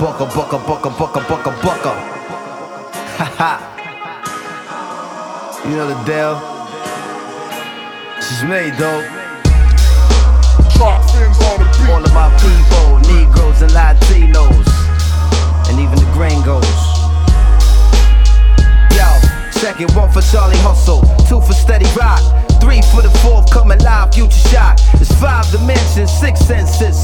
Bucka, bucka, bucka, bucka, bucka, bucka. Haha. you know the deal. She's made though. All of my people, Negroes and Latinos, and even the gringos. Yo, second one for Charlie Hustle, two for Steady Rock. Three for the fourth, coming live, future shot. It's five dimensions, six senses,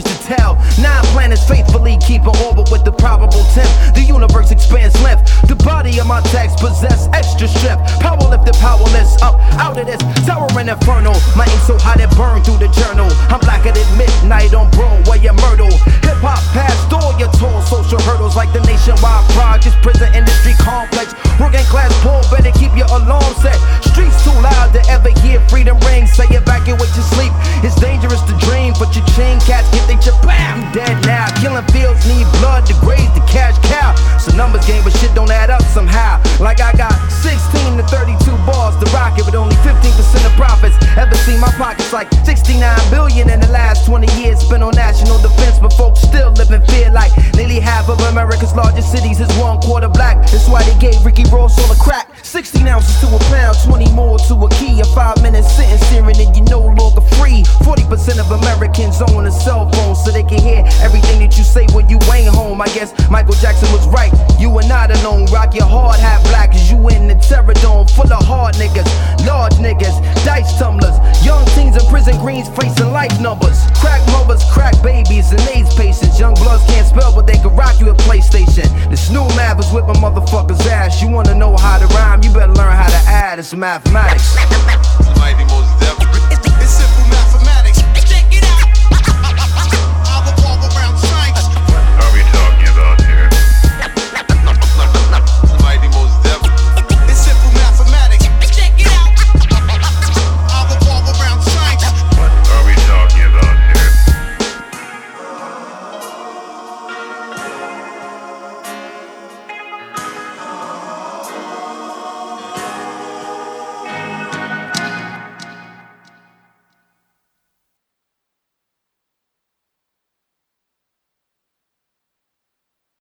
stories to tell. Nine planets faithfully keep an orbit with the probable temp. The universe expands length. The body of my text possess extra strength. Power lifted, powerless, up out of this towering inferno. My ink so hot it burned through the journal. I'm blacker than midnight on Broadway and Myrtle. Hip hop past all your tall social hurdles like the nationwide projects, prison industry complex. Working class poor, better keep your alarm set. Streets too loud to ever hear freedom ring. Say evacuate your my pockets like 69 billion in the last 20 years spent on national defense, but folks still live in fear like nearly half of America's largest cities is one quarter black. That's why they gave Ricky Ross all the crack. 16 ounces to a pound, 20 more to a key. A five minute sentence searing and you no longer free. 40% of Americans own a cell phone so they can hear everything that you say when you ain't home. I guess Michael Jackson was right. You are not alone. Rock your prison greens facing life numbers. Crack mothers, crack babies, and AIDS patients. Young bloods can't spell, but they can rock you a PlayStation. This new map is whipping motherfuckers' ass. You wanna know how to rhyme? You better learn how to add. It's mathematics.